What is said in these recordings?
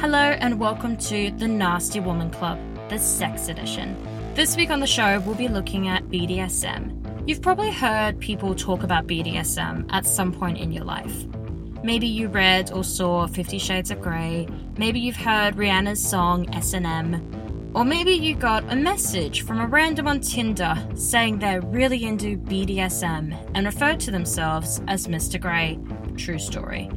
Hello and welcome to the Nasty Woman Club, the sex edition. This week on the show, we'll be looking at BDSM. You've probably heard people talk about BDSM at some point in your life. Maybe you read or saw Fifty Shades of Grey. Maybe you've heard Rihanna's song S&M. Or maybe you got a message from a random on Tinder saying they're really into BDSM and referred to themselves as Mr. Grey. True story.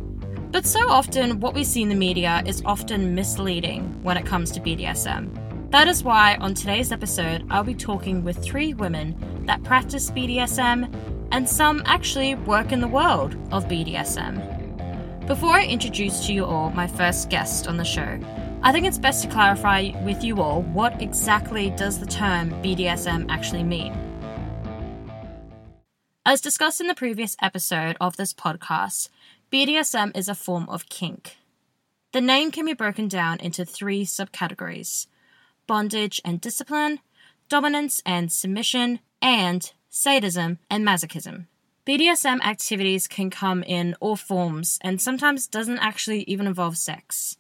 But so often, what we see in the media is often misleading when it comes to BDSM. That is why, on today's episode, I'll be talking with three women that practice BDSM and some actually work in the world of BDSM. Before I introduce to you all my first guest on the show, I think it's best to clarify with you all what exactly does the term BDSM actually mean. As discussed in the previous episode of this podcast, BDSM is a form of kink. The name can be broken down into three subcategories bondage and discipline, dominance and submission, and sadism and masochism. BDSM activities can come in all forms and sometimes doesn't actually even involve sex.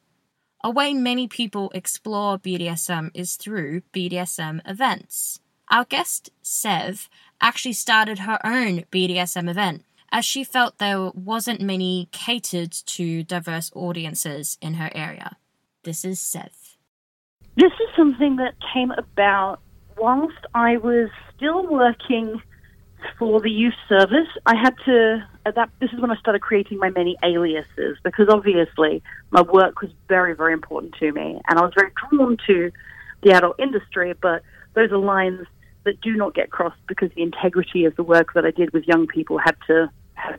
A way many people explore BDSM is through BDSM events. Our guest, Sev, actually started her own BDSM event as she felt there wasn't many catered to diverse audiences in her area. This is Seth. This is something that came about whilst I was still working for the youth service. I had to at that this is when I started creating my many aliases because obviously my work was very very important to me and I was very drawn to the adult industry but those are lines that do not get crossed because the integrity of the work that I did with young people had to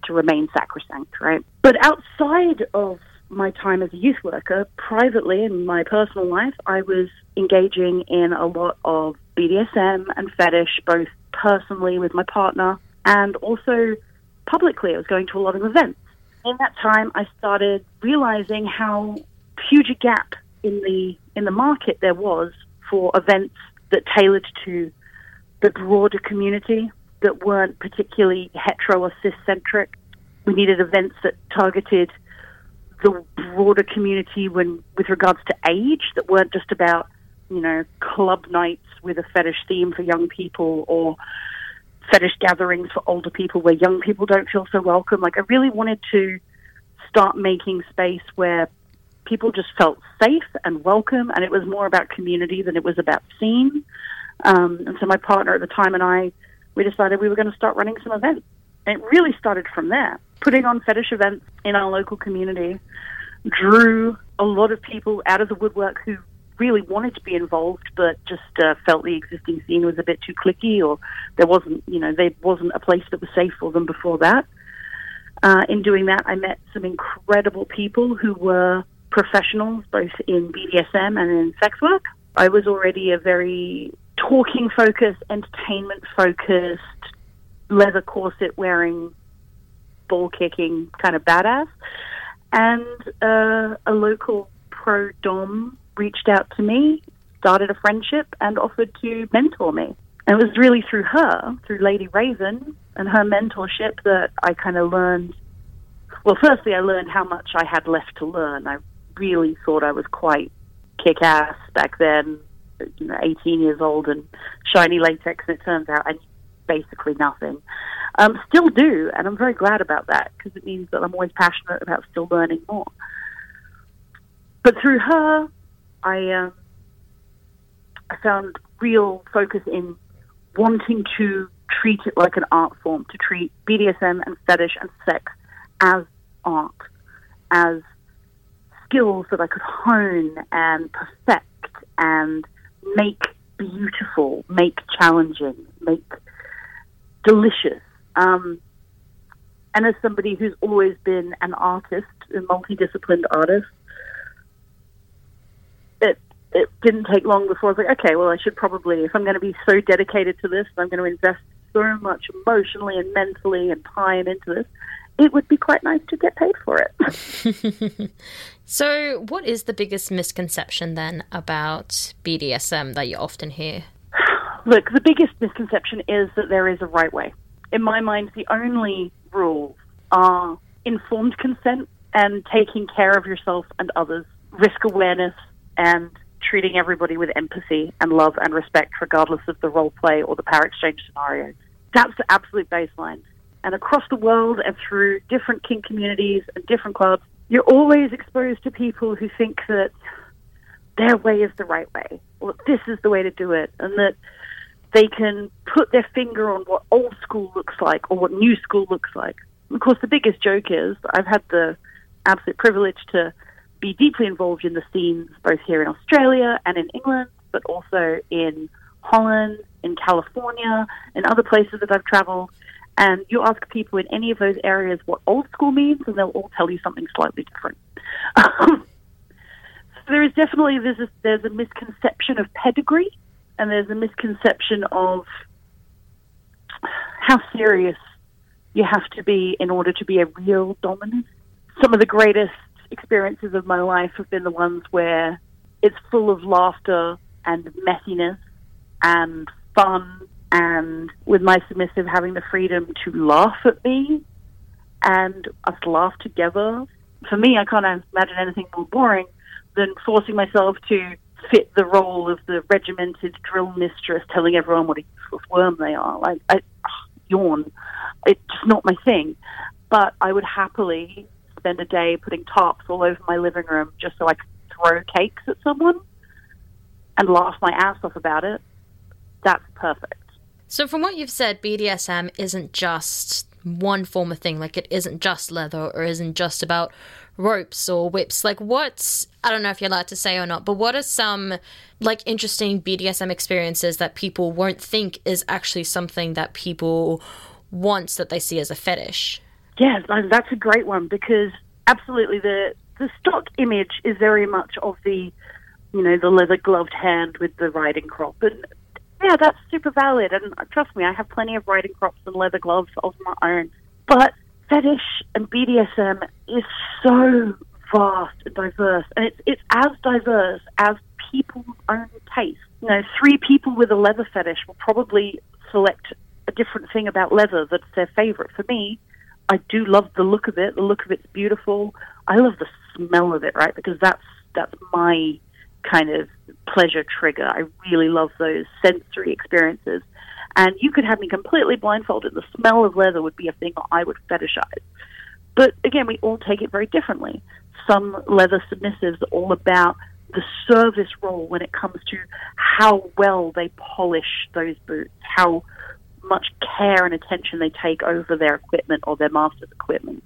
to remain sacrosanct, right? But outside of my time as a youth worker, privately in my personal life, I was engaging in a lot of BDSM and fetish, both personally with my partner and also publicly. I was going to a lot of events. In that time, I started realizing how huge a gap in the in the market there was for events that tailored to the broader community that weren't particularly hetero or cis centric. We needed events that targeted the broader community when with regards to age that weren't just about you know club nights with a fetish theme for young people or fetish gatherings for older people where young people don't feel so welcome like i really wanted to start making space where people just felt safe and welcome and it was more about community than it was about scene um, and so my partner at the time and i we decided we were going to start running some events and it really started from there putting on fetish events in our local community drew a lot of people out of the woodwork who really wanted to be involved, but just uh, felt the existing scene was a bit too cliquey, or there wasn't, you know, there wasn't a place that was safe for them before that. Uh, in doing that, I met some incredible people who were professionals, both in BDSM and in sex work. I was already a very talking focused, entertainment focused, leather corset wearing, ball kicking kind of badass. And uh, a local pro dom reached out to me, started a friendship, and offered to mentor me. And it was really through her, through Lady Raven and her mentorship, that I kind of learned. Well, firstly, I learned how much I had left to learn. I really thought I was quite kick ass back then, you know, 18 years old and shiny latex, and it turns out I basically nothing. Um, still do, and I'm very glad about that because it means that I'm always passionate about still learning more. But through her, I um, I found real focus in wanting to treat it like an art form, to treat BDSM and fetish and sex as art, as skills that I could hone and perfect and make beautiful, make challenging, make delicious. Um, And as somebody who's always been an artist, a multidisciplined artist, it it didn't take long before I was like, okay, well, I should probably, if I'm going to be so dedicated to this, I'm going to invest so much emotionally and mentally and time into this, it would be quite nice to get paid for it. so, what is the biggest misconception then about BDSM that you often hear? Look, the biggest misconception is that there is a right way. In my mind, the only rules are informed consent and taking care of yourself and others, risk awareness, and treating everybody with empathy and love and respect, regardless of the role play or the power exchange scenario. That's the absolute baseline. And across the world and through different kink communities and different clubs, you're always exposed to people who think that their way is the right way, or this is the way to do it, and that they can put their finger on what old school looks like or what new school looks like. Of course, the biggest joke is I've had the absolute privilege to be deeply involved in the scenes both here in Australia and in England, but also in Holland, in California, and other places that I've traveled. And you ask people in any of those areas what old school means, and they'll all tell you something slightly different. so there is definitely there's a, there's a misconception of pedigree, and there's a misconception of how serious you have to be in order to be a real dominant. Some of the greatest experiences of my life have been the ones where it's full of laughter and messiness and fun and with my submissive having the freedom to laugh at me and us laugh together. For me, I can't imagine anything more boring than forcing myself to fit the role of the regimented drill mistress telling everyone what a useless worm they are. Like, I, ah, yawn. It's just not my thing. But I would happily spend a day putting tarps all over my living room just so I could throw cakes at someone and laugh my ass off about it. That's perfect. So, from what you've said, BDSM isn't just one form of thing. Like, it isn't just leather or isn't just about ropes or whips. Like, what's, I don't know if you're allowed to say or not, but what are some, like, interesting BDSM experiences that people won't think is actually something that people want that they see as a fetish? Yeah, that's a great one because absolutely the the stock image is very much of the you know the leather gloved hand with the riding crop, and yeah, that's super valid. And trust me, I have plenty of riding crops and leather gloves of my own. But fetish and BDSM is so vast and diverse, and it's it's as diverse as people's own taste. You know, three people with a leather fetish will probably select a different thing about leather that's their favorite. For me, I do love the look of it. The look of it's beautiful. I love the smell of it, right? Because that's that's my kind of pleasure trigger. I really love those sensory experiences. And you could have me completely blindfolded. The smell of leather would be a thing I would fetishize. But again, we all take it very differently. Some leather submissives are all about the service role when it comes to how well they polish those boots, how much care and attention they take over their equipment or their master's equipment.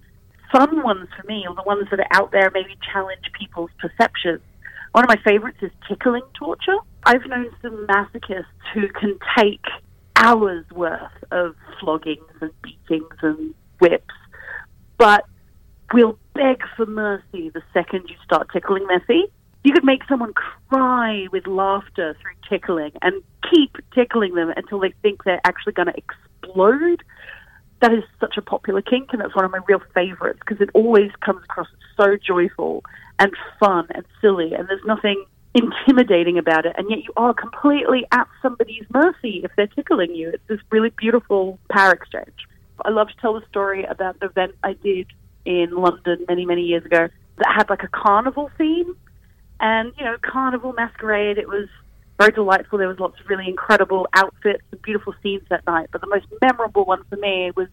Fun ones for me, or the ones that are out there, maybe challenge people's perceptions, one of my favorites is tickling torture. I've known some masochists who can take hours worth of floggings and beatings and whips, but will beg for mercy the second you start tickling their feet. You could make someone cry with laughter through tickling and keep tickling them until they think they're actually going to explode. That is such a popular kink, and that's one of my real favorites because it always comes across so joyful and fun and silly, and there's nothing intimidating about it, and yet you are completely at somebody's mercy if they're tickling you. It's this really beautiful power exchange. I love to tell the story about the event I did in London many, many years ago that had like a carnival theme, and you know, carnival masquerade. It was very delightful. There was lots of really incredible outfits and beautiful scenes that night. But the most memorable one for me was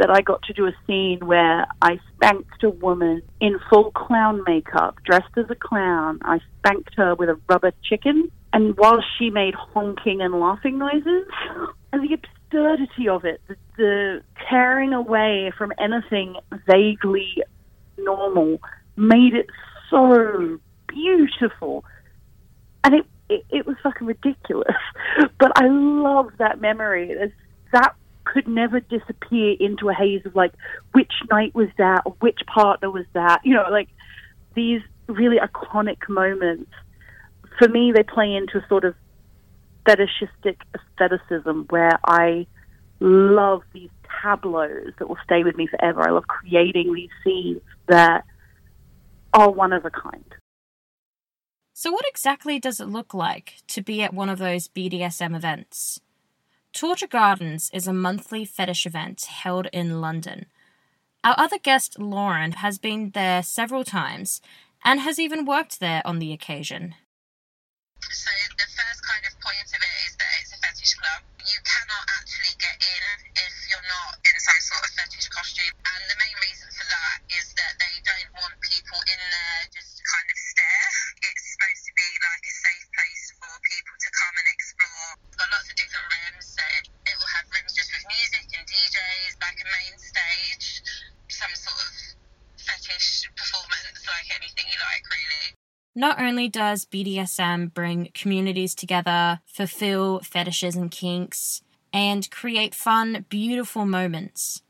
that I got to do a scene where I spanked a woman in full clown makeup, dressed as a clown. I spanked her with a rubber chicken, and while she made honking and laughing noises, and the absurdity of it, the, the tearing away from anything vaguely normal, made it so beautiful. And it, it, it was fucking ridiculous. But I love that memory. It's that could never disappear into a haze of like which night was that or which partner was that. You know, like these really iconic moments. For me, they play into a sort of fetishistic aestheticism where I love these tableaus that will stay with me forever. I love creating these scenes that are one of a kind. So, what exactly does it look like to be at one of those BDSM events? Torture Gardens is a monthly fetish event held in London. Our other guest, Lauren, has been there several times and has even worked there on the occasion. So, the first you like. Not only does BDSM bring communities together, fulfill fetishes and kinks, and create fun, beautiful moments,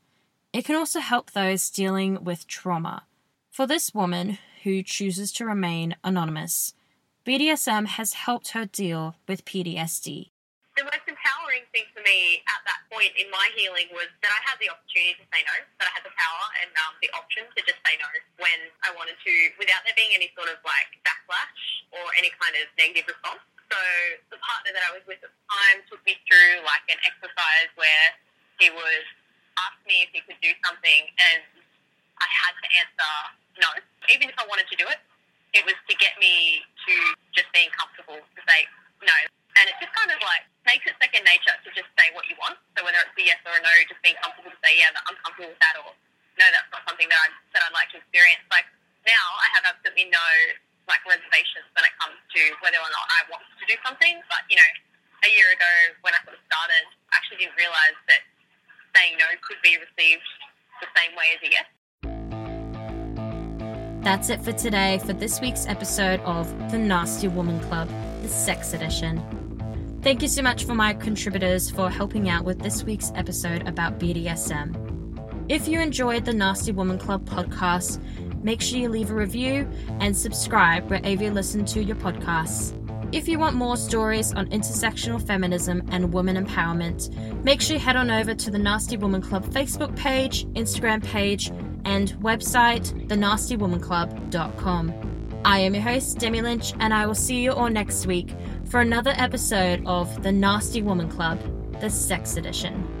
it can also help those dealing with trauma. For this woman, who chooses to remain anonymous, BDSM has helped her deal with PTSD. The most empowering thing for me at that point in my healing was that I had the opportunity to say no, that I had the power and um, the option to just say no when I wanted to, without there being any sort of like backlash or any kind of negative response. So the partner that I was with at the time took me through like an exercise where he would ask me if he could do something and I had to answer no. Even if I wanted to do it, it was to get me to just being comfortable to say no. And it just kind of like makes it second nature to just say what you want. So whether it's a yes or a no, just being comfortable to say, yeah, I'm comfortable with that or no, that's not something that, I, that I'd like to experience. Like No like reservations when it comes to whether or not I want to do something. But, you know, a year ago when I sort of started, I actually didn't realise that saying no could be received the same way as a yes. That's it for today for this week's episode of The Nasty Woman Club, the Sex Edition. Thank you so much for my contributors for helping out with this week's episode about BDSM. If you enjoyed the Nasty Woman Club podcast, make sure you leave a review and subscribe wherever you listen to your podcasts. If you want more stories on intersectional feminism and women empowerment, make sure you head on over to the Nasty Woman Club Facebook page, Instagram page, and website, thenastywomanclub.com. I am your host, Demi Lynch, and I will see you all next week for another episode of The Nasty Woman Club, the Sex Edition.